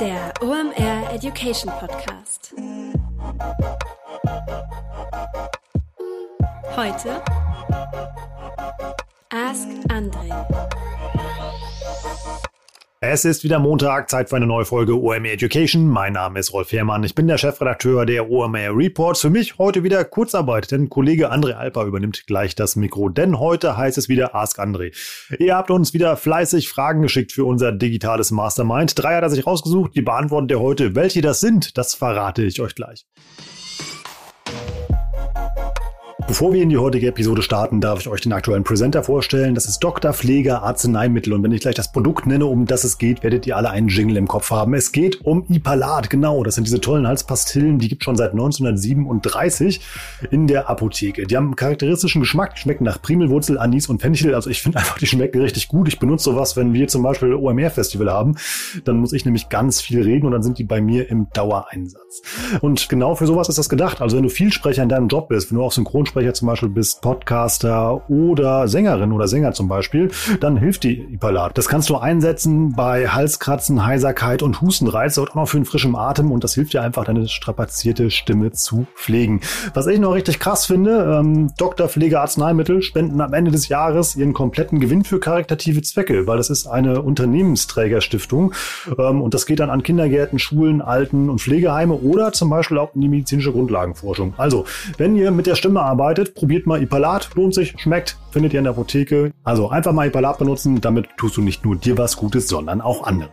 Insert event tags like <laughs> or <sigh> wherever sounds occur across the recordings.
Der OMR Education Podcast. Heute Ask Andre. Es ist wieder Montag, Zeit für eine neue Folge OMR Education. Mein Name ist Rolf Herrmann, ich bin der Chefredakteur der OMR Reports. Für mich heute wieder Kurzarbeit, denn Kollege André Alper übernimmt gleich das Mikro, denn heute heißt es wieder Ask André. Ihr habt uns wieder fleißig Fragen geschickt für unser digitales Mastermind. Drei hat er sich rausgesucht, die beantwortet er heute. Welche das sind, das verrate ich euch gleich. Bevor wir in die heutige Episode starten, darf ich euch den aktuellen Presenter vorstellen. Das ist Dr. Pfleger Arzneimittel. Und wenn ich gleich das Produkt nenne, um das es geht, werdet ihr alle einen Jingle im Kopf haben. Es geht um Ipalat. Genau, das sind diese tollen Halspastillen, die gibt schon seit 1937 in der Apotheke. Die haben einen charakteristischen Geschmack, die schmecken nach Primelwurzel, Anis und Fenchel. Also ich finde <laughs> einfach, die schmecken richtig gut. Ich benutze sowas, wenn wir zum Beispiel OMR-Festival haben. Dann muss ich nämlich ganz viel reden und dann sind die bei mir im Dauereinsatz. Und genau für sowas ist das gedacht. Also wenn du Vielsprecher in deinem Job bist, wenn du auch Synchronsprecher Synchronsprecher zum Beispiel bist, Podcaster oder Sängerin oder Sänger zum Beispiel, dann hilft die Ipalat. Das kannst du einsetzen bei Halskratzen, Heiserkeit und Hustenreiz und auch noch für einen frischen Atem und das hilft dir einfach, deine strapazierte Stimme zu pflegen. Was ich noch richtig krass finde, ähm, Dr. Pflege Arzneimittel spenden am Ende des Jahres ihren kompletten Gewinn für karitative Zwecke, weil das ist eine Unternehmensträgerstiftung ähm, und das geht dann an Kindergärten, Schulen, Alten- und Pflegeheime oder zum Beispiel auch in die medizinische Grundlagenforschung. Also, wenn ihr mit der Stimme arbeitet, arbeitet, probiert mal Ipalat, lohnt sich, schmeckt, findet ihr in der Apotheke. Also einfach mal Ipalat benutzen, damit tust du nicht nur dir was Gutes, sondern auch anderen.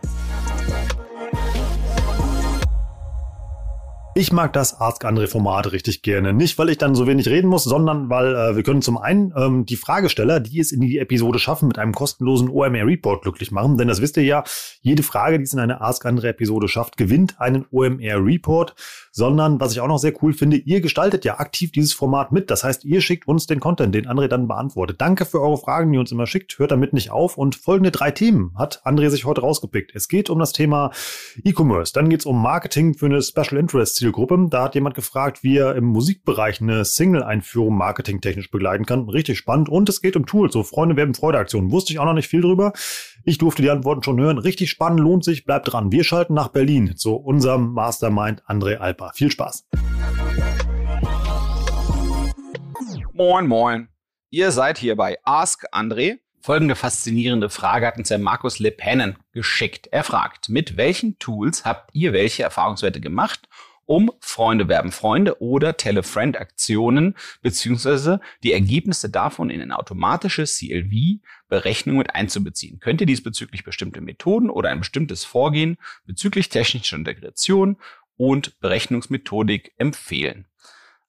Ich mag das Ask Andre Format richtig gerne. Nicht, weil ich dann so wenig reden muss, sondern weil äh, wir können zum einen ähm, die Fragesteller, die es in die Episode schaffen, mit einem kostenlosen OMR Report glücklich machen. Denn das wisst ihr ja, jede Frage, die es in eine Ask Andre Episode schafft, gewinnt einen OMR Report. Sondern, was ich auch noch sehr cool finde, ihr gestaltet ja aktiv dieses Format mit. Das heißt, ihr schickt uns den Content, den André dann beantwortet. Danke für eure Fragen, die ihr uns immer schickt. Hört damit nicht auf. Und folgende drei Themen hat André sich heute rausgepickt. Es geht um das Thema E-Commerce. Dann geht es um Marketing für eine Special Interest Zielgruppe. Da hat jemand gefragt, wie er im Musikbereich eine Single-Einführung marketingtechnisch begleiten kann. Richtig spannend. Und es geht um Tools, so Freunde werden Freude-Aktionen. Wusste ich auch noch nicht viel drüber. Ich durfte die Antworten schon hören. Richtig spannend, lohnt sich, bleibt dran. Wir schalten nach Berlin zu unserem Mastermind André Alper. Viel Spaß. Moin, moin. Ihr seid hier bei Ask André. Folgende faszinierende Frage hat uns der Markus Lepennen geschickt. Er fragt, mit welchen Tools habt ihr welche Erfahrungswerte gemacht um Freunde werben Freunde oder Tele-Friend-Aktionen beziehungsweise die Ergebnisse davon in eine automatische CLV-Berechnung mit einzubeziehen. Könnt ihr diesbezüglich bestimmte Methoden oder ein bestimmtes Vorgehen bezüglich technischer Integration und Berechnungsmethodik empfehlen?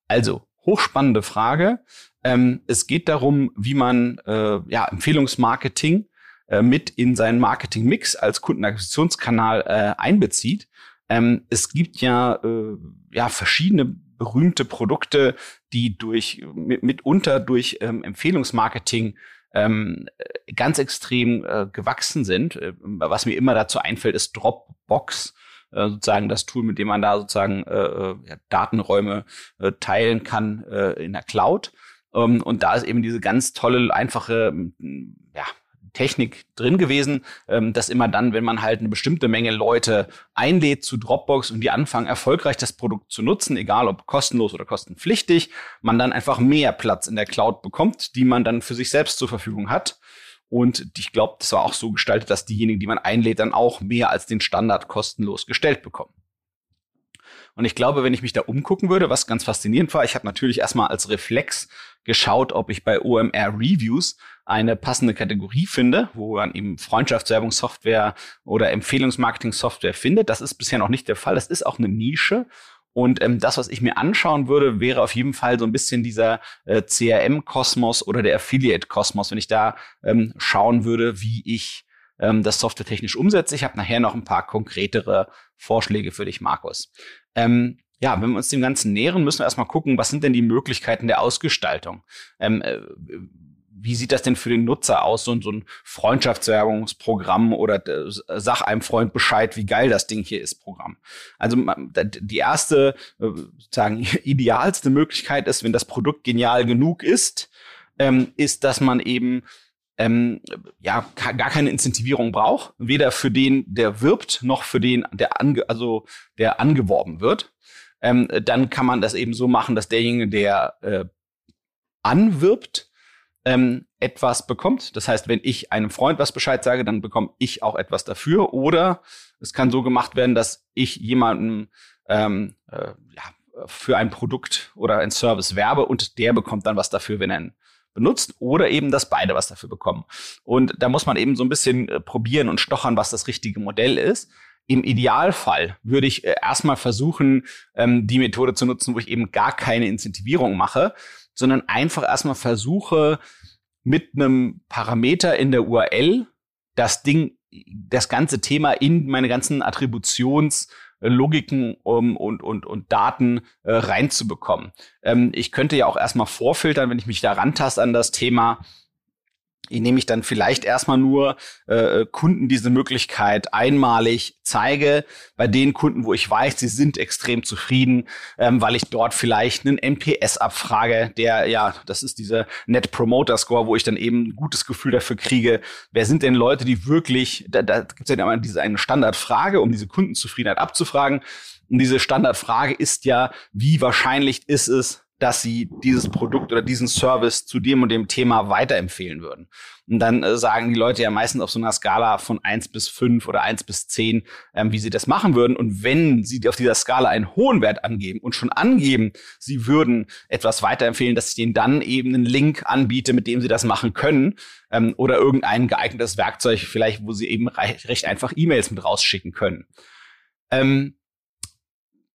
Also, hochspannende Frage. Ähm, es geht darum, wie man äh, ja, Empfehlungsmarketing äh, mit in seinen Marketing-Mix als Kundenakquisitionskanal äh, einbezieht. Ähm, es gibt ja, äh, ja verschiedene berühmte Produkte, die durch mit, mitunter durch ähm, Empfehlungsmarketing ähm, ganz extrem äh, gewachsen sind. Äh, was mir immer dazu einfällt, ist Dropbox äh, sozusagen das Tool, mit dem man da sozusagen äh, äh ja, Datenräume äh, teilen kann äh, in der Cloud. Ähm, und da ist eben diese ganz tolle, einfache Technik drin gewesen, ähm, dass immer dann, wenn man halt eine bestimmte Menge Leute einlädt zu Dropbox und die anfangen erfolgreich das Produkt zu nutzen, egal ob kostenlos oder kostenpflichtig, man dann einfach mehr Platz in der Cloud bekommt, die man dann für sich selbst zur Verfügung hat. Und ich glaube, das war auch so gestaltet, dass diejenigen, die man einlädt, dann auch mehr als den Standard kostenlos gestellt bekommen. Und ich glaube, wenn ich mich da umgucken würde, was ganz faszinierend war, ich habe natürlich erstmal als Reflex geschaut, ob ich bei OMR Reviews eine passende Kategorie finde, wo man eben Freundschaftswerbungssoftware oder Empfehlungsmarketing-Software findet. Das ist bisher noch nicht der Fall. Das ist auch eine Nische. Und ähm, das, was ich mir anschauen würde, wäre auf jeden Fall so ein bisschen dieser äh, CRM-Kosmos oder der Affiliate-Kosmos, wenn ich da ähm, schauen würde, wie ich ähm, das softwaretechnisch umsetze. Ich habe nachher noch ein paar konkretere Vorschläge für dich, Markus. Ähm, ja, wenn wir uns dem Ganzen nähern, müssen wir erstmal gucken, was sind denn die Möglichkeiten der Ausgestaltung? Ähm, äh, wie sieht das denn für den Nutzer aus, so, so ein Freundschaftswerbungsprogramm oder äh, sag einem Freund Bescheid, wie geil das Ding hier ist, Programm. Also die erste, äh, sozusagen <laughs> idealste Möglichkeit ist, wenn das Produkt genial genug ist, ähm, ist, dass man eben ähm, ja gar keine Incentivierung braucht, weder für den, der wirbt, noch für den, der ange also der angeworben wird. Ähm, dann kann man das eben so machen, dass derjenige, der äh, anwirbt, ähm, etwas bekommt. Das heißt, wenn ich einem Freund was Bescheid sage, dann bekomme ich auch etwas dafür. Oder es kann so gemacht werden, dass ich jemanden ähm, äh, ja, für ein Produkt oder ein Service werbe und der bekommt dann was dafür, wenn er ihn benutzt oder eben, dass beide was dafür bekommen. Und da muss man eben so ein bisschen äh, probieren und stochern, was das richtige Modell ist. Im Idealfall würde ich äh, erstmal versuchen, ähm, die Methode zu nutzen, wo ich eben gar keine Incentivierung mache, sondern einfach erstmal versuche, mit einem Parameter in der URL das Ding, das ganze Thema in meine ganzen Attributions- Logiken um, und, und, und Daten äh, reinzubekommen. Ähm, ich könnte ja auch erstmal vorfiltern, wenn ich mich da rantaste an das Thema, indem ich dann vielleicht erstmal nur äh, Kunden diese Möglichkeit einmalig zeige. Bei den Kunden, wo ich weiß, sie sind extrem zufrieden, ähm, weil ich dort vielleicht einen NPS abfrage, der ja, das ist dieser Net Promoter Score, wo ich dann eben ein gutes Gefühl dafür kriege, wer sind denn Leute, die wirklich, da, da gibt es ja immer diese eine Standardfrage, um diese Kundenzufriedenheit abzufragen. Und diese Standardfrage ist ja, wie wahrscheinlich ist es, dass sie dieses Produkt oder diesen Service zu dem und dem Thema weiterempfehlen würden. Und dann äh, sagen die Leute ja meistens auf so einer Skala von eins bis fünf oder eins bis zehn, ähm, wie sie das machen würden. Und wenn sie auf dieser Skala einen hohen Wert angeben und schon angeben, sie würden etwas weiterempfehlen, dass ich denen dann eben einen Link anbiete, mit dem sie das machen können ähm, oder irgendein geeignetes Werkzeug vielleicht, wo sie eben recht einfach E-Mails mit rausschicken können. Ähm,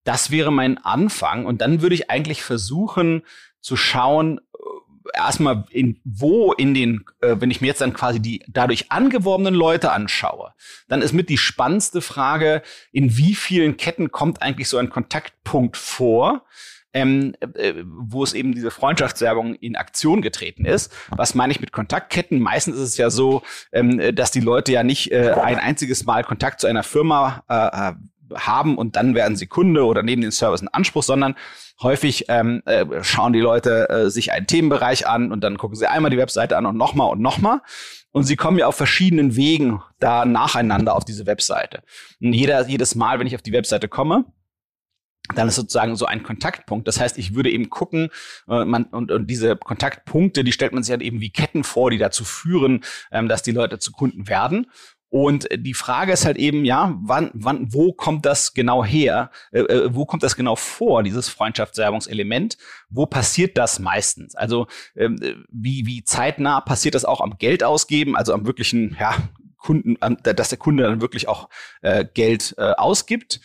das wäre mein Anfang. Und dann würde ich eigentlich versuchen zu schauen, äh, erstmal in wo in den, äh, wenn ich mir jetzt dann quasi die dadurch angeworbenen Leute anschaue, dann ist mit die spannendste Frage, in wie vielen Ketten kommt eigentlich so ein Kontaktpunkt vor, ähm, äh, wo es eben diese Freundschaftswerbung in Aktion getreten ist. Was meine ich mit Kontaktketten? Meistens ist es ja so, ähm, dass die Leute ja nicht äh, ein einziges Mal Kontakt zu einer Firma äh, haben und dann werden sie Kunde oder nehmen den Service in Anspruch, sondern häufig ähm, äh, schauen die Leute äh, sich einen Themenbereich an und dann gucken sie einmal die Webseite an und nochmal und nochmal. Und sie kommen ja auf verschiedenen Wegen da nacheinander auf diese Webseite. Und jeder, jedes Mal, wenn ich auf die Webseite komme, dann ist sozusagen so ein Kontaktpunkt. Das heißt, ich würde eben gucken, äh, man, und, und diese Kontaktpunkte, die stellt man sich halt eben wie Ketten vor, die dazu führen, ähm, dass die Leute zu Kunden werden. Und die Frage ist halt eben, ja, wann, wann, wo kommt das genau her? Äh, äh, wo kommt das genau vor, dieses Freundschaftswerbungselement? Wo passiert das meistens? Also ähm, wie, wie zeitnah passiert das auch am Geld ausgeben, also am wirklichen, ja, Kunden, dass der Kunde dann wirklich auch äh, Geld äh, ausgibt?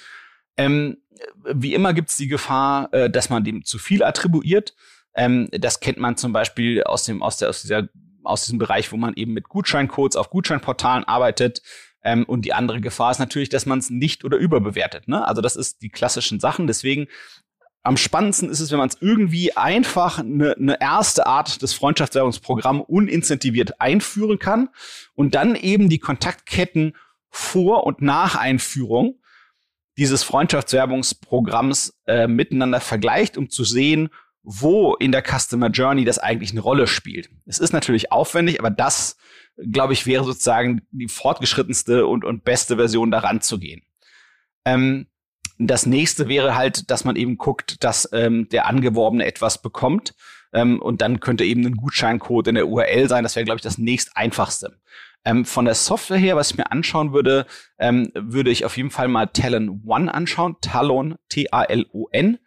Ähm, wie immer gibt es die Gefahr, äh, dass man dem zu viel attribuiert. Ähm, das kennt man zum Beispiel aus dem aus der aus dieser aus diesem Bereich, wo man eben mit Gutscheincodes auf Gutscheinportalen arbeitet. Ähm, und die andere Gefahr ist natürlich, dass man es nicht oder überbewertet. Ne? Also das ist die klassischen Sachen. Deswegen am spannendsten ist es, wenn man es irgendwie einfach eine, eine erste Art des Freundschaftswerbungsprogramms unincentiviert einführen kann und dann eben die Kontaktketten vor und nach Einführung dieses Freundschaftswerbungsprogramms äh, miteinander vergleicht, um zu sehen, wo in der Customer Journey das eigentlich eine Rolle spielt. Es ist natürlich aufwendig, aber das, glaube ich, wäre sozusagen die fortgeschrittenste und, und beste Version daran zu gehen. Ähm, das nächste wäre halt, dass man eben guckt, dass ähm, der Angeworbene etwas bekommt. Ähm, und dann könnte eben ein Gutscheincode in der URL sein. Das wäre, glaube ich, das nächst einfachste. Ähm, von der Software her, was ich mir anschauen würde, ähm, würde ich auf jeden Fall mal Talon One anschauen. Talon, T-A-L-O-N.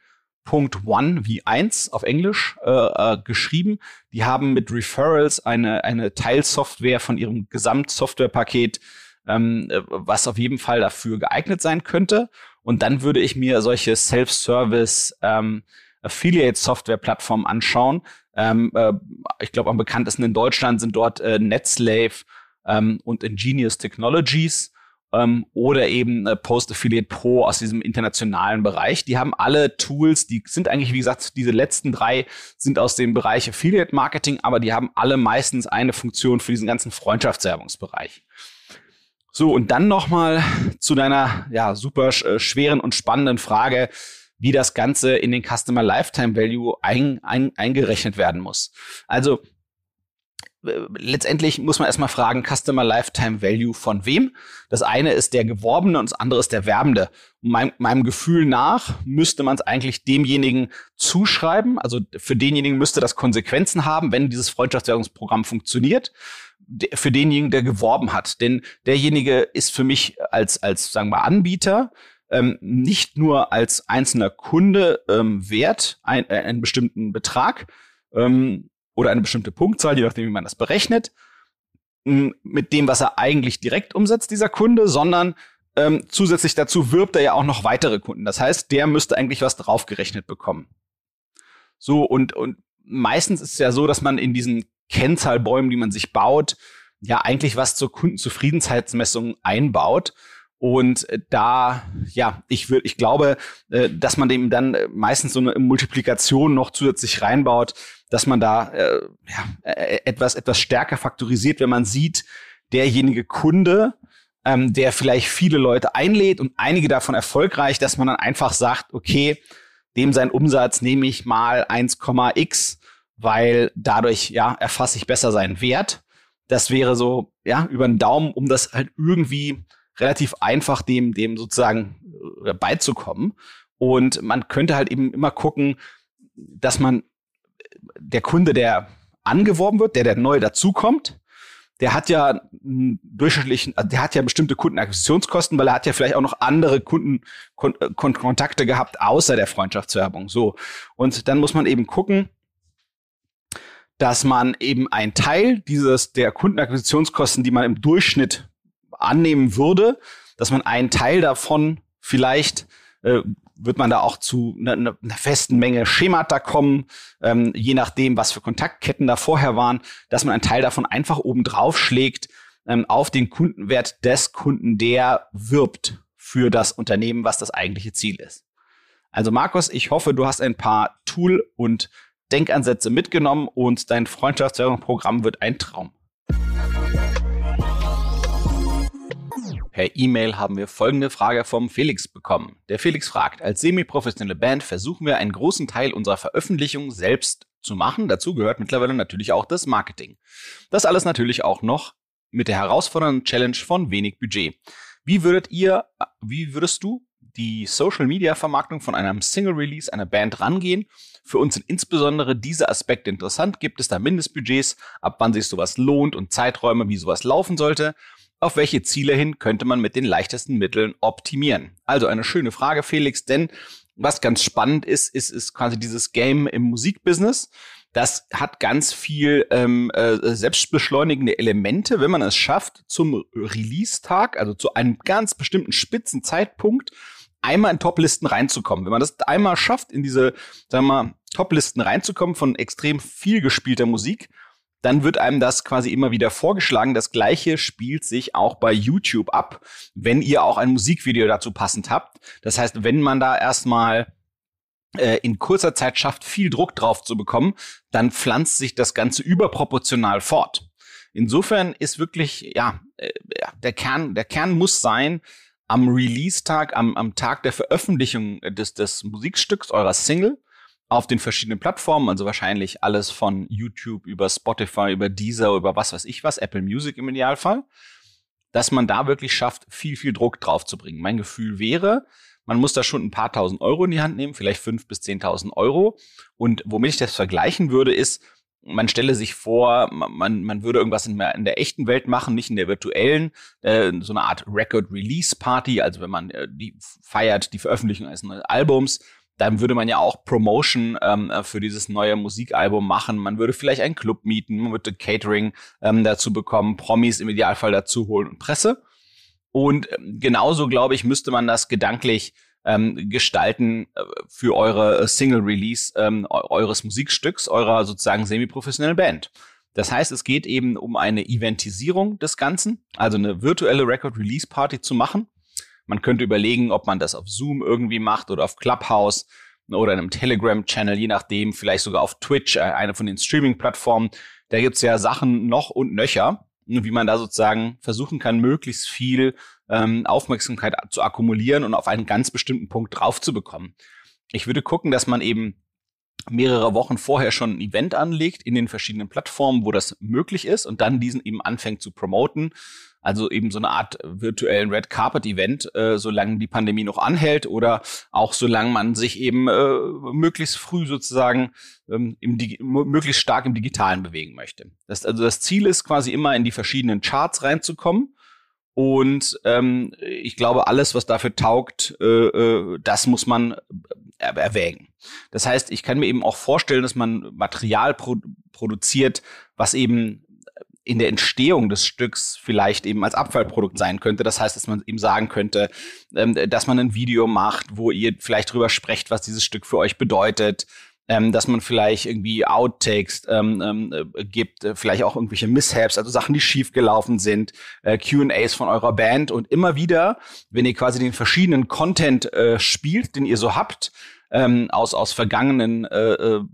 Punkt One wie eins auf Englisch äh, äh, geschrieben. Die haben mit Referrals eine, eine Teilsoftware von ihrem Gesamtsoftwarepaket, ähm, äh, was auf jeden Fall dafür geeignet sein könnte. Und dann würde ich mir solche Self-Service ähm, Affiliate-Software-Plattformen anschauen. Ähm, äh, ich glaube, am bekanntesten in Deutschland sind dort äh, NetSlave ähm, und Ingenious Technologies ähm, oder eben äh, Post Affiliate Pro aus diesem internationalen Bereich. Die haben alle Tools, die sind eigentlich, wie gesagt, diese letzten drei sind aus dem Bereich Affiliate Marketing, aber die haben alle meistens eine Funktion für diesen ganzen Freundschaftswerbungsbereich. So, und dann nochmal zu deiner ja, super äh, schweren und spannenden Frage, wie das Ganze in den Customer Lifetime Value ein, ein, eingerechnet werden muss. Also letztendlich muss man erstmal fragen, Customer Lifetime Value von wem? Das eine ist der Geworbene und das andere ist der Werbende. Mein, meinem Gefühl nach müsste man es eigentlich demjenigen zuschreiben. Also für denjenigen müsste das Konsequenzen haben, wenn dieses Freundschaftswerbungsprogramm funktioniert. Für denjenigen, der geworben hat. Denn derjenige ist für mich als, als sagen wir, Anbieter ähm, nicht nur als einzelner Kunde ähm, wert, ein, äh, einen bestimmten Betrag, ähm, oder eine bestimmte Punktzahl, je nachdem, wie man das berechnet, mit dem, was er eigentlich direkt umsetzt, dieser Kunde, sondern ähm, zusätzlich dazu wirbt er ja auch noch weitere Kunden. Das heißt, der müsste eigentlich was draufgerechnet bekommen. So, und, und meistens ist es ja so, dass man in diesen Kennzahlbäumen, die man sich baut, ja eigentlich was zur Kundenzufriedenheitsmessung einbaut. Und da, ja, ich würde, ich glaube, äh, dass man dem dann meistens so eine Multiplikation noch zusätzlich reinbaut, dass man da äh, ja, äh, etwas, etwas stärker faktorisiert, wenn man sieht, derjenige Kunde, ähm, der vielleicht viele Leute einlädt und einige davon erfolgreich, dass man dann einfach sagt, okay, dem sein Umsatz nehme ich mal 1,x, weil dadurch ja erfasse ich besser seinen Wert. Das wäre so ja über den Daumen, um das halt irgendwie relativ einfach dem dem sozusagen äh, beizukommen. Und man könnte halt eben immer gucken, dass man der Kunde, der angeworben wird, der, der neu dazukommt, der hat ja durchschnittlichen, also der hat ja bestimmte Kundenakquisitionskosten, weil er hat ja vielleicht auch noch andere Kunden äh, gehabt außer der Freundschaftswerbung. So und dann muss man eben gucken, dass man eben einen Teil dieses der Kundenakquisitionskosten, die man im Durchschnitt annehmen würde, dass man einen Teil davon vielleicht äh, wird man da auch zu einer, einer festen Menge Schemata kommen, ähm, je nachdem, was für Kontaktketten da vorher waren, dass man einen Teil davon einfach oben drauf schlägt ähm, auf den Kundenwert des Kunden, der wirbt für das Unternehmen, was das eigentliche Ziel ist. Also Markus, ich hoffe, du hast ein paar Tool- und Denkansätze mitgenommen und dein Freundschaftsprogramm wird ein Traum. Per E-Mail haben wir folgende Frage vom Felix bekommen. Der Felix fragt, als semi-professionelle Band versuchen wir einen großen Teil unserer Veröffentlichung selbst zu machen. Dazu gehört mittlerweile natürlich auch das Marketing. Das alles natürlich auch noch mit der herausfordernden Challenge von wenig Budget. Wie würdet ihr, wie würdest du die Social Media Vermarktung von einem Single Release einer Band rangehen? Für uns sind insbesondere diese Aspekte interessant. Gibt es da Mindestbudgets, ab wann sich sowas lohnt und Zeiträume, wie sowas laufen sollte? Auf welche Ziele hin könnte man mit den leichtesten Mitteln optimieren? Also eine schöne Frage, Felix, denn was ganz spannend ist, ist, ist quasi dieses Game im Musikbusiness. Das hat ganz viel ähm, äh, selbstbeschleunigende Elemente, wenn man es schafft, zum Release-Tag, also zu einem ganz bestimmten spitzen Zeitpunkt, einmal in Toplisten reinzukommen. Wenn man das einmal schafft, in diese, sagen wir mal, Toplisten reinzukommen von extrem viel gespielter Musik, dann wird einem das quasi immer wieder vorgeschlagen. Das gleiche spielt sich auch bei YouTube ab, wenn ihr auch ein Musikvideo dazu passend habt. Das heißt, wenn man da erstmal äh, in kurzer Zeit schafft, viel Druck drauf zu bekommen, dann pflanzt sich das Ganze überproportional fort. Insofern ist wirklich, ja, äh, der Kern, der Kern muss sein, am Release-Tag, am, am Tag der Veröffentlichung des, des Musikstücks eurer Single, auf den verschiedenen Plattformen, also wahrscheinlich alles von YouTube über Spotify, über Deezer, über was weiß ich was, Apple Music im Idealfall, dass man da wirklich schafft, viel, viel Druck drauf zu bringen. Mein Gefühl wäre, man muss da schon ein paar tausend Euro in die Hand nehmen, vielleicht fünf bis zehntausend Euro. Und womit ich das vergleichen würde, ist, man stelle sich vor, man, man würde irgendwas in der, in der echten Welt machen, nicht in der virtuellen, äh, so eine Art Record Release Party, also wenn man äh, die feiert, die Veröffentlichung eines neuen Albums, dann würde man ja auch Promotion ähm, äh, für dieses neue Musikalbum machen. Man würde vielleicht einen Club mieten, man würde Catering ähm, dazu bekommen, Promis im Idealfall dazu holen und Presse. Und ähm, genauso, glaube ich, müsste man das gedanklich ähm, gestalten äh, für eure Single-Release ähm, eures Musikstücks, eurer sozusagen semi-professionellen Band. Das heißt, es geht eben um eine Eventisierung des Ganzen, also eine virtuelle Record-Release-Party zu machen man könnte überlegen, ob man das auf Zoom irgendwie macht oder auf Clubhouse oder in einem Telegram-Channel, je nachdem, vielleicht sogar auf Twitch, äh, eine von den Streaming-Plattformen. Da gibt's ja Sachen noch und nöcher, wie man da sozusagen versuchen kann, möglichst viel ähm, Aufmerksamkeit zu akkumulieren und auf einen ganz bestimmten Punkt drauf zu bekommen. Ich würde gucken, dass man eben mehrere Wochen vorher schon ein Event anlegt in den verschiedenen Plattformen, wo das möglich ist und dann diesen eben anfängt zu promoten. Also eben so eine Art virtuellen Red Carpet Event, äh, solange die Pandemie noch anhält oder auch solange man sich eben äh, möglichst früh sozusagen ähm, im möglichst stark im Digitalen bewegen möchte. Das, also das Ziel ist quasi immer in die verschiedenen Charts reinzukommen. Und ähm, ich glaube, alles, was dafür taugt, äh, äh, das muss man erwägen. Das heißt, ich kann mir eben auch vorstellen, dass man Material pro produziert, was eben in der Entstehung des Stücks vielleicht eben als Abfallprodukt sein könnte. Das heißt, dass man eben sagen könnte, ähm, dass man ein Video macht, wo ihr vielleicht drüber sprecht, was dieses Stück für euch bedeutet, ähm, dass man vielleicht irgendwie Outtakes ähm, ähm, äh, gibt, äh, vielleicht auch irgendwelche Mishaps, also Sachen, die schiefgelaufen sind, äh, Q&As von eurer Band und immer wieder, wenn ihr quasi den verschiedenen Content äh, spielt, den ihr so habt, ähm, aus aus vergangenen äh, äh,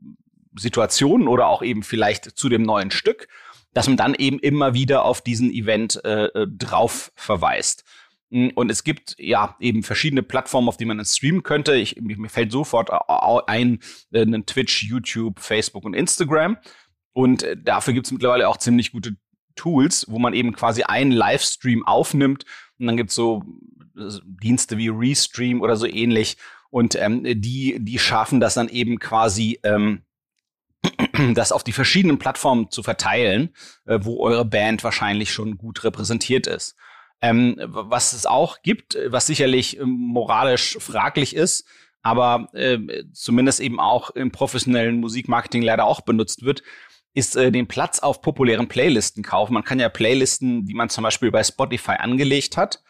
Situationen oder auch eben vielleicht zu dem neuen Stück, dass man dann eben immer wieder auf diesen Event äh, äh drauf verweist. Und es gibt ja eben verschiedene Plattformen, auf die man streamen könnte. Ich, mir fällt sofort ein, äh, einen Twitch, YouTube, Facebook und Instagram. Und äh, dafür gibt es mittlerweile auch ziemlich gute Tools, wo man eben quasi einen Livestream aufnimmt. Und dann gibt es so Dienste wie Restream oder so ähnlich. Und ähm, die, die schaffen das dann eben quasi ähm, <clears throat> das auf die verschiedenen Plattformen zu verteilen, äh, wo eure Band wahrscheinlich schon gut repräsentiert ist. Ähm, was es auch gibt, was sicherlich ähm, moralisch fraglich ist, aber äh, zumindest eben auch im professionellen Musikmarketing leider auch benutzt wird, ist äh, den Platz auf populären Playlisten kaufen. Man kann ja Playlisten, die man zum Beispiel bei Spotify angelegt hat,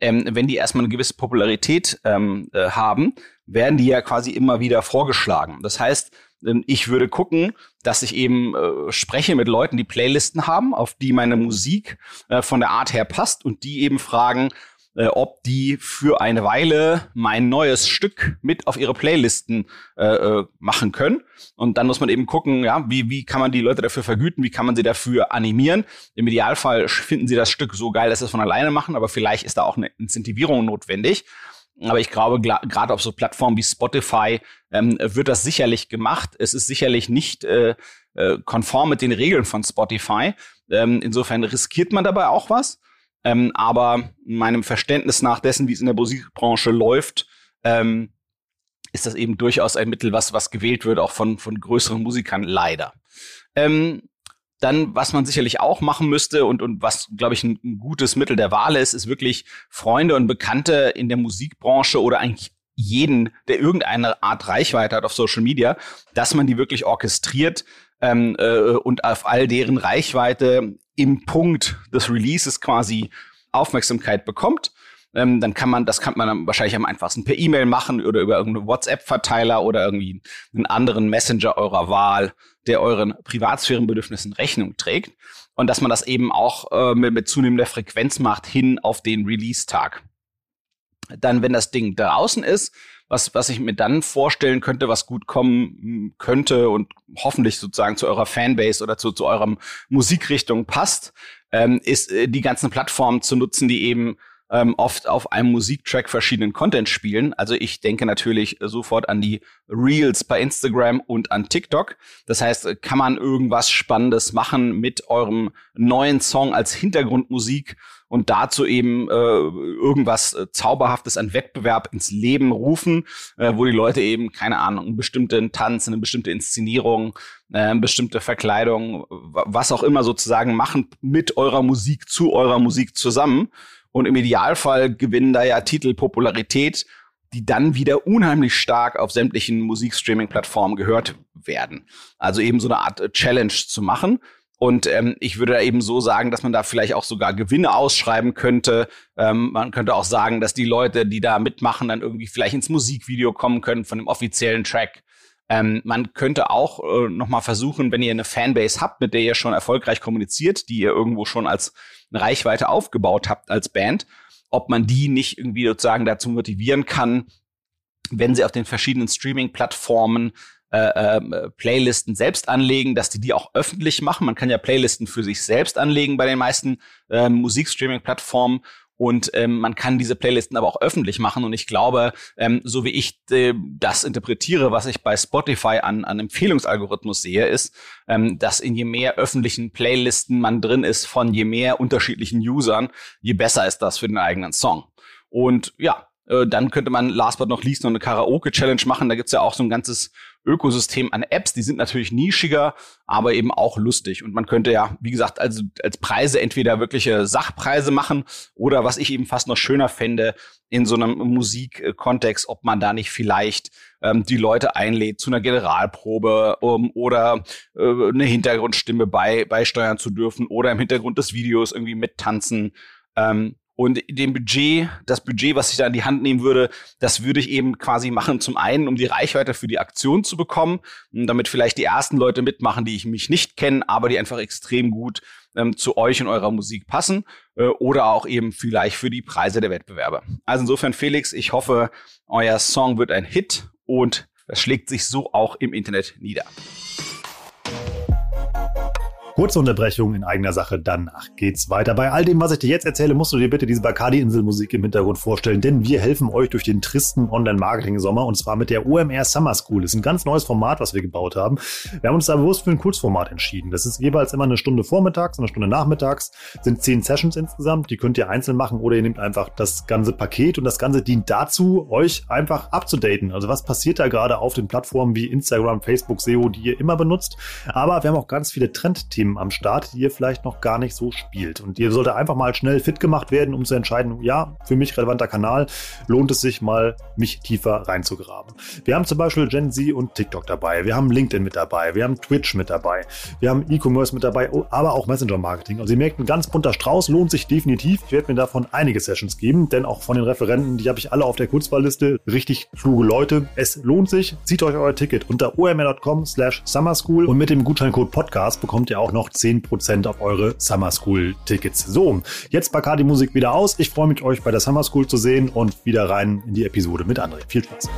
ähm, wenn die erstmal eine gewisse Popularität ähm, äh, haben, werden die ja quasi immer wieder vorgeschlagen. Das heißt, ich würde gucken, dass ich eben äh, spreche mit Leuten, die Playlisten haben, auf die meine Musik äh, von der Art her passt und die eben fragen, äh, ob die für eine Weile mein neues Stück mit auf ihre Playlisten äh, äh, machen können. Und dann muss man eben gucken, ja, wie, wie kann man die Leute dafür vergüten, wie kann man sie dafür animieren. Im Idealfall finden sie das Stück so geil, dass sie es von alleine machen, aber vielleicht ist da auch eine Incentivierung notwendig. Aber ich glaube, gerade auf so Plattformen wie Spotify ähm, wird das sicherlich gemacht. Es ist sicherlich nicht äh, äh, konform mit den Regeln von Spotify. Ähm, insofern riskiert man dabei auch was. Ähm, aber meinem Verständnis nach dessen, wie es in der Musikbranche läuft, ähm, ist das eben durchaus ein Mittel, was, was gewählt wird, auch von, von größeren Musikern, leider. Ähm, dann, was man sicherlich auch machen müsste und, und was, glaube ich, ein, ein gutes Mittel der Wahl ist, ist wirklich Freunde und Bekannte in der Musikbranche oder eigentlich jeden, der irgendeine Art Reichweite hat auf Social Media, dass man die wirklich orchestriert ähm, äh, und auf all deren Reichweite im Punkt des Releases quasi Aufmerksamkeit bekommt. Ähm, dann kann man, das kann man dann wahrscheinlich am einfachsten per E-Mail machen oder über irgendeinen WhatsApp-Verteiler oder irgendwie einen anderen Messenger eurer Wahl der euren Privatsphärenbedürfnissen Rechnung trägt und dass man das eben auch äh, mit, mit zunehmender Frequenz macht hin auf den Release-Tag. Dann, wenn das Ding draußen ist, was, was ich mir dann vorstellen könnte, was gut kommen könnte und hoffentlich sozusagen zu eurer Fanbase oder zu, zu eurem Musikrichtung passt, ähm, ist äh, die ganzen Plattformen zu nutzen, die eben ähm, oft auf einem Musiktrack verschiedenen Content spielen. Also ich denke natürlich sofort an die Reels bei Instagram und an TikTok. Das heißt, kann man irgendwas Spannendes machen mit eurem neuen Song als Hintergrundmusik und dazu eben äh, irgendwas äh, Zauberhaftes an Wettbewerb ins Leben rufen, äh, wo die Leute eben, keine Ahnung, einen bestimmten Tanz, eine bestimmte Inszenierung, äh, bestimmte Verkleidung, was auch immer sozusagen machen mit eurer Musik zu eurer Musik zusammen. Und im Idealfall gewinnen da ja Titel Popularität, die dann wieder unheimlich stark auf sämtlichen Musikstreaming-Plattformen gehört werden. Also eben so eine Art äh, Challenge zu machen. Und ähm, ich würde da eben so sagen, dass man da vielleicht auch sogar Gewinne ausschreiben könnte. Ähm, man könnte auch sagen, dass die Leute, die da mitmachen, dann irgendwie vielleicht ins Musikvideo kommen können von dem offiziellen Track. Ähm, man könnte auch äh, noch mal versuchen, wenn ihr eine Fanbase habt, mit der ihr schon erfolgreich kommuniziert, die ihr irgendwo schon als eine Reichweite aufgebaut habt als Band, ob man die nicht irgendwie sozusagen dazu motivieren kann, wenn sie auf den verschiedenen Streaming-Plattformen äh, äh, Playlisten selbst anlegen, dass die die auch öffentlich machen. Man kann ja Playlisten für sich selbst anlegen bei den meisten äh, Musikstreaming-Plattformen Und ähm, man kann diese Playlisten aber auch öffentlich machen. Und ich glaube, ähm, so wie ich äh, das interpretiere, was ich bei Spotify an, an Empfehlungsalgorithmus sehe, ist, ähm, dass in je mehr öffentlichen Playlisten man drin ist von je mehr unterschiedlichen Usern, je besser ist das für den eigenen Song. Und ja, äh, dann könnte man last but not least noch eine Karaoke-Challenge machen. Da gibt's ja auch so ein ganzes Ökosystem an Apps. Die sind natürlich nischiger, aber eben auch lustig. Und man könnte ja, wie gesagt, also als Preise entweder wirkliche Sachpreise machen oder was ich eben fast noch schöner fände, in so einem Musikkontext, ob man da nicht vielleicht ähm, die Leute einlädt zu einer Generalprobe um, oder äh, eine Hintergrundstimme bei, beisteuern zu dürfen oder im Hintergrund des Videos irgendwie mittanzen. Ähm, und dem Budget, das Budget, was ich da in die Hand nehmen würde, das würde ich eben quasi machen, zum einen, um die Reichweite für die Aktion zu bekommen, damit vielleicht die ersten Leute mitmachen, die ich mich nicht kenne, aber die einfach extrem gut ähm, zu euch und eurer Musik passen, äh, oder auch eben vielleicht für die Preise der Wettbewerbe. Also insofern, Felix, ich hoffe, euer Song wird ein Hit und das schlägt sich so auch im Internet nieder. Kurze Unterbrechung in eigener Sache, danach geht's weiter. Bei all dem, was ich dir jetzt erzähle, musst du dir bitte diese Bacardi-Insel-Musik im Hintergrund vorstellen, denn wir helfen euch durch den tristen Online-Marketing-Sommer und zwar mit der OMR Summer School. Das ist ein ganz neues Format, was wir gebaut haben. Wir haben uns da bewusst für ein Kurzformat entschieden. Das ist jeweils immer eine Stunde vormittags, eine Stunde nachmittags, sind zehn Sessions insgesamt. Die könnt ihr einzeln machen oder ihr nehmt einfach das ganze Paket und das Ganze dient dazu, euch einfach abzudaten. Also was passiert da gerade auf den Plattformen wie Instagram, Facebook, SEO, die ihr immer benutzt. Aber wir haben auch ganz viele Trendthemen Themen am Start, die ihr vielleicht noch gar nicht so spielt. Und ihr sollte einfach mal schnell fit gemacht werden, um zu entscheiden, ja, für mich relevanter Kanal, lohnt es sich mal, mich tiefer reinzugraben. Wir haben zum Beispiel Gen Z und TikTok dabei, wir haben LinkedIn mit dabei, wir haben Twitch mit dabei, wir haben E-Commerce mit dabei, oh, aber auch Messenger-Marketing. Also ihr merkt, ein ganz bunter Strauß lohnt sich definitiv. Ich werde mir davon einige Sessions geben, denn auch von den Referenten, die habe ich alle auf der Kurzwahlliste, richtig kluge Leute. Es lohnt sich, zieht euch euer Ticket unter omr.com slash summerschool und mit dem Gutscheincode Podcast bekommt ihr auch noch 10% auf eure Summer School Tickets. So, jetzt Bacardi Musik wieder aus. Ich freue mich, euch bei der Summer School zu sehen und wieder rein in die Episode mit André. Viel Spaß.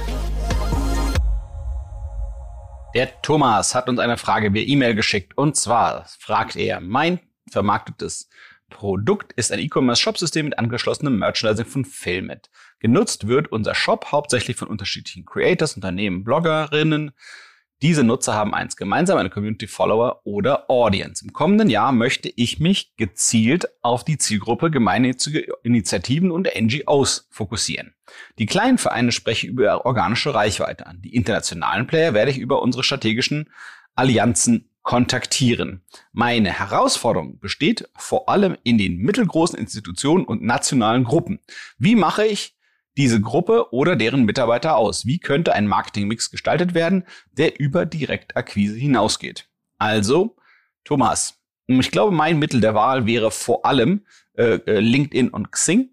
Der Thomas hat uns eine Frage via E-Mail geschickt und zwar fragt er, mein vermarktetes Produkt ist ein E-Commerce-Shop-System mit angeschlossenem Merchandising von Filmit. Genutzt wird unser Shop hauptsächlich von unterschiedlichen Creators, Unternehmen, Bloggerinnen, diese Nutzer haben eins gemeinsam, eine Community Follower oder Audience. Im kommenden Jahr möchte ich mich gezielt auf die Zielgruppe gemeinnützige Initiativen und NGOs fokussieren. Die kleinen Vereine spreche ich über organische Reichweite an. Die internationalen Player werde ich über unsere strategischen Allianzen kontaktieren. Meine Herausforderung besteht vor allem in den mittelgroßen Institutionen und nationalen Gruppen. Wie mache ich diese Gruppe oder deren Mitarbeiter aus? Wie könnte ein Marketingmix gestaltet werden, der über Direktakquise hinausgeht? Also, Thomas, ich glaube, mein Mittel der Wahl wäre vor allem äh, äh, LinkedIn und Xing.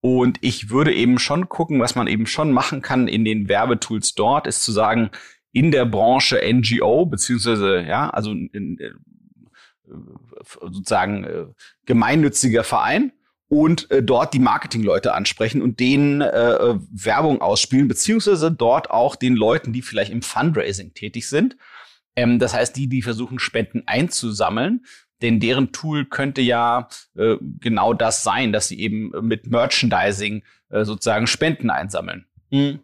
Und ich würde eben schon gucken, was man eben schon machen kann in den Werbetools dort, ist zu sagen, in der Branche NGO, beziehungsweise, ja, also in, äh, sozusagen äh, gemeinnütziger Verein und äh, dort die Marketingleute ansprechen und denen äh, Werbung ausspielen, beziehungsweise dort auch den Leuten, die vielleicht im Fundraising tätig sind. Ähm, das heißt, die, die versuchen, Spenden einzusammeln, denn deren Tool könnte ja äh, genau das sein, dass sie eben mit Merchandising äh, sozusagen Spenden einsammeln. Mhm.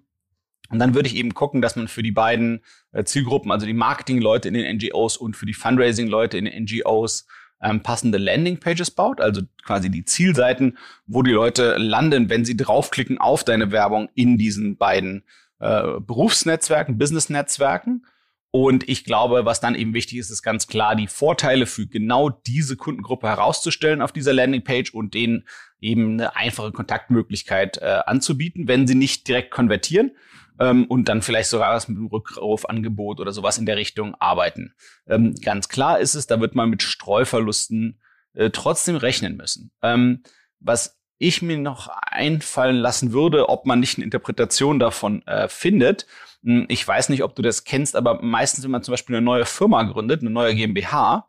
Und dann würde ich eben gucken, dass man für die beiden äh, Zielgruppen, also die Marketingleute in den NGOs und für die Fundraising-Leute in den NGOs, ähm, passende Landingpages baut, also quasi die Zielseiten, wo die Leute landen, wenn sie draufklicken auf deine Werbung in diesen beiden äh, Berufsnetzwerken, Business-Netzwerken. Und ich glaube, was dann eben wichtig ist, ist ganz klar, die Vorteile für genau diese Kundengruppe herauszustellen auf dieser Landingpage und denen eben eine einfache Kontaktmöglichkeit äh, anzubieten, wenn sie nicht direkt konvertieren ähm, und dann vielleicht sogar was mit einem Rückraufangebot oder sowas in der Richtung arbeiten. Ähm, ganz klar ist es, da wird man mit Streuverlusten äh, trotzdem rechnen müssen. Ähm, was ich mir noch einfallen lassen würde, ob man nicht eine Interpretation davon äh, findet. Hm, ich weiß nicht, ob du das kennst, aber meistens, wenn man zum Beispiel eine neue Firma gründet, eine neue GmbH,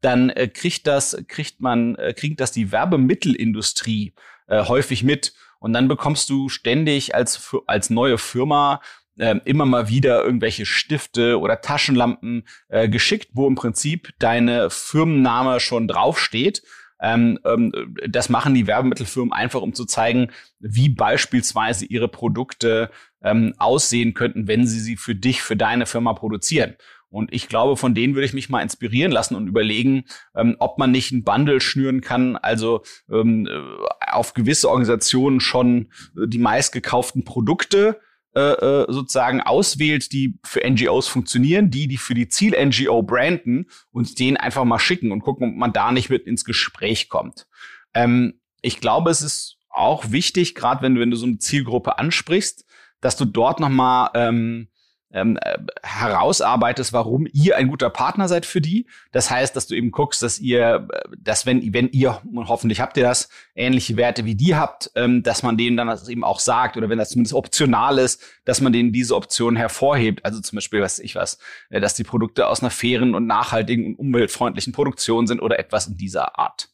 dann äh, kriegt das, kriegt man, äh, kriegt das die Werbemittelindustrie äh, häufig mit. Und dann bekommst du ständig als, als neue Firma äh, immer mal wieder irgendwelche Stifte oder Taschenlampen äh, geschickt, wo im Prinzip deine Firmenname schon draufsteht. Ähm, ähm, das machen die Werbemittelfirmen einfach, um zu zeigen, wie beispielsweise ihre Produkte ähm, aussehen könnten, wenn sie sie für dich, für deine Firma produzieren. Und ich glaube, von denen würde ich mich mal inspirieren lassen und überlegen, ähm, ob man nicht ein Bundle schnüren kann, also ähm, äh, auf gewisse Organisationen schon äh, die meistgekauften Produkte äh, äh sozusagen auswählt, die für NGOs funktionieren, die, die für die Ziel-NGO branden und denen einfach mal schicken und gucken, ob man da nicht mit ins Gespräch kommt. Ähm, ich glaube, es ist auch wichtig, gerade wenn du, wenn du so eine Zielgruppe ansprichst, dass du dort nochmal ähm, ähm, äh, herausarbeitest, warum ihr ein guter Partner seid für die. Das heißt, dass du eben guckst, dass ihr, dass wenn, wenn ihr, hoffentlich habt ihr das, ähnliche Werte wie die habt, ähm, dass man denen dann das eben auch sagt, oder wenn das zumindest optional ist, dass man denen diese Option hervorhebt. Also zum Beispiel, was ich was, äh, dass die Produkte aus einer fairen und nachhaltigen und umweltfreundlichen Produktion sind oder etwas in dieser Art.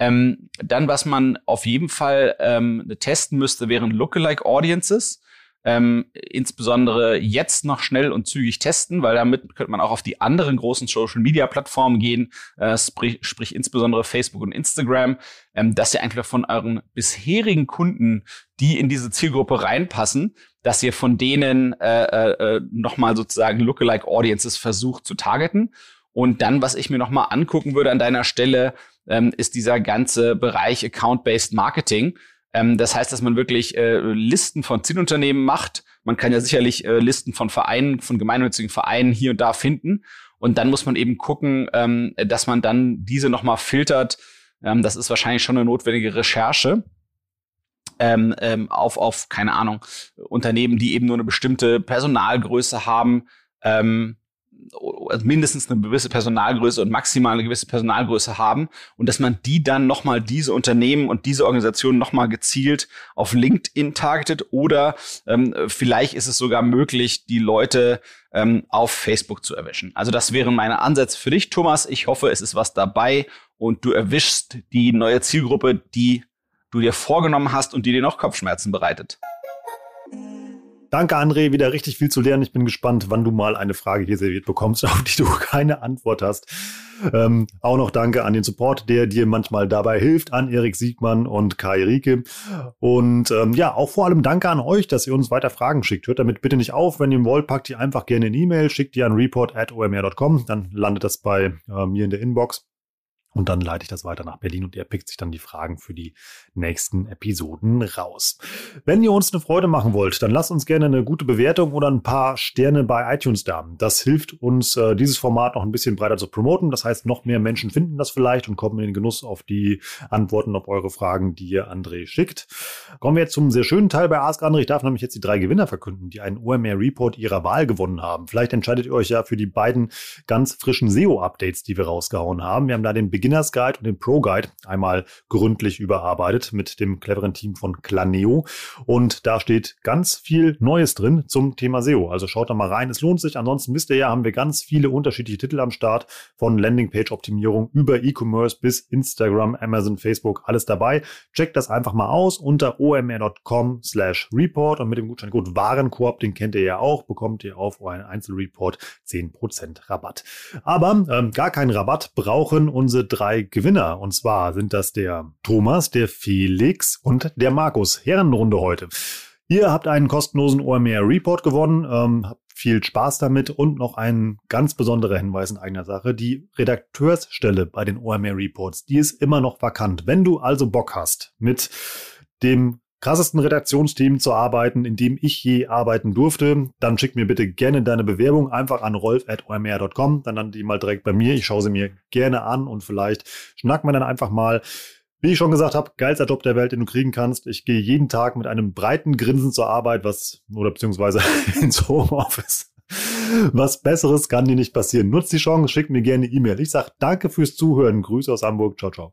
Ähm, dann, was man auf jeden Fall ähm, testen müsste, wären Lookalike Audiences ähm, insbesondere jetzt noch schnell und zügig testen, weil damit könnte man auch auf die anderen großen Social-Media-Plattformen gehen, äh, sprich, sprich insbesondere Facebook und Instagram, ähm, dass ihr einfach von euren bisherigen Kunden, die in diese Zielgruppe reinpassen, dass ihr von denen äh, äh, äh nochmal sozusagen Lookalike Audiences versucht zu targeten. Und dann, was ich mir nochmal angucken würde an deiner Stelle, ähm, ist dieser ganze Bereich Account-Based Marketing ähm, das heißt, dass man wirklich äh, Listen von Zielunternehmen macht. Man kann ja sicherlich äh, Listen von Vereinen, von gemeinnützigen Vereinen hier und da finden. Und dann muss man eben gucken, ähm, dass man dann diese nochmal filtert. Ähm, das ist wahrscheinlich schon eine notwendige Recherche. Ähm, ähm, auf, auf, keine Ahnung, Unternehmen, die eben nur eine bestimmte Personalgröße haben, ähm, mindestens eine gewisse Personalgröße und maximal eine gewisse Personalgröße haben und dass man die dann nochmal diese Unternehmen und diese Organisationen nochmal gezielt auf LinkedIn targetet oder ähm, vielleicht ist es sogar möglich, die Leute ähm, auf Facebook zu erwischen. Also das wären meine Ansätze für dich, Thomas. Ich hoffe, es ist was dabei und du erwischst die neue Zielgruppe, die du dir vorgenommen hast und die dir noch Kopfschmerzen bereitet. Danke, André, wieder richtig viel zu lernen. Ich bin gespannt, wann du mal eine Frage hier serviert bekommst, <laughs> auf die du keine Antwort hast. Ähm, auch noch danke an den Support, der dir manchmal dabei hilft, an Erik Siegmann und Kai Rieke. Und ähm, ja, auch vor allem danke an euch, dass ihr uns weiter Fragen schickt. Hört damit bitte nicht auf. Wenn ihr wollt, packt ihr einfach gerne eine E-Mail, schickt die an report.omr.com, dann landet das bei äh, mir in der Inbox. Und dann leite ich das weiter nach Berlin und er pickt sich dann die Fragen für die nächsten Episoden raus. Wenn ihr uns eine Freude machen wollt, dann lasst uns gerne eine gute Bewertung oder ein paar Sterne bei iTunes da. Das hilft uns, äh, dieses Format noch ein bisschen breiter zu promoten. Das heißt, noch mehr Menschen finden das vielleicht und kommen in den Genuss auf die Antworten auf eure Fragen, die ihr André schickt. Kommen wir jetzt zum sehr schönen Teil bei Ask André. Ich darf nämlich jetzt die drei Gewinner verkünden, die einen OMR Report ihrer Wahl gewonnen haben. Vielleicht entscheidet ihr euch ja für die beiden ganz frischen SEO-Updates, die wir rausgehauen haben. Wir haben da den Beginners Guide und den Pro Guide einmal gründlich überarbeitet mit dem cleveren Team von Claneo. Und da steht ganz viel Neues drin zum Thema SEO. Also schaut da mal rein. Es lohnt sich. Ansonsten wisst ihr ja, haben wir ganz viele unterschiedliche Titel am Start von Landingpage-Optimierung über E-Commerce bis Instagram, Amazon, Facebook, alles dabei. Checkt das einfach mal aus unter omr.com slash report und mit dem Gutscheincode Warenkorb, den kennt ihr ja auch, bekommt ihr auf euren Einzelreport 10% Rabatt. Aber ähm, gar keinen Rabatt brauchen unsere drei Gewinner. Und zwar sind das der Thomas, der Felix und der Markus. Herrenrunde heute. Ihr habt einen kostenlosen OMR Report gewonnen. Ähm, habt viel Spaß damit und noch ein ganz besonderer Hinweis in eigener Sache. Die Redakteursstelle bei den OMR Reports, die ist immer noch vakant. Wenn du also Bock hast, mit dem krassesten Redaktionsteam zu arbeiten, in dem ich je arbeiten durfte, dann schick mir bitte gerne deine Bewerbung einfach an rolf.omr.com. Dann landen die mal direkt bei mir. Ich schaue sie mir gerne an und vielleicht schnacken wir dann einfach mal. Wie ich schon gesagt habe, geilster Job der Welt, den du kriegen kannst. Ich gehe jeden Tag mit einem breiten Grinsen zur Arbeit, was, oder beziehungsweise <laughs> ins Homeoffice. Was Besseres kann dir nicht passieren. Nutzt die Chance, schick mir gerne E-Mail. Ich sag danke fürs Zuhören. Grüße aus Hamburg. Ciao, ciao.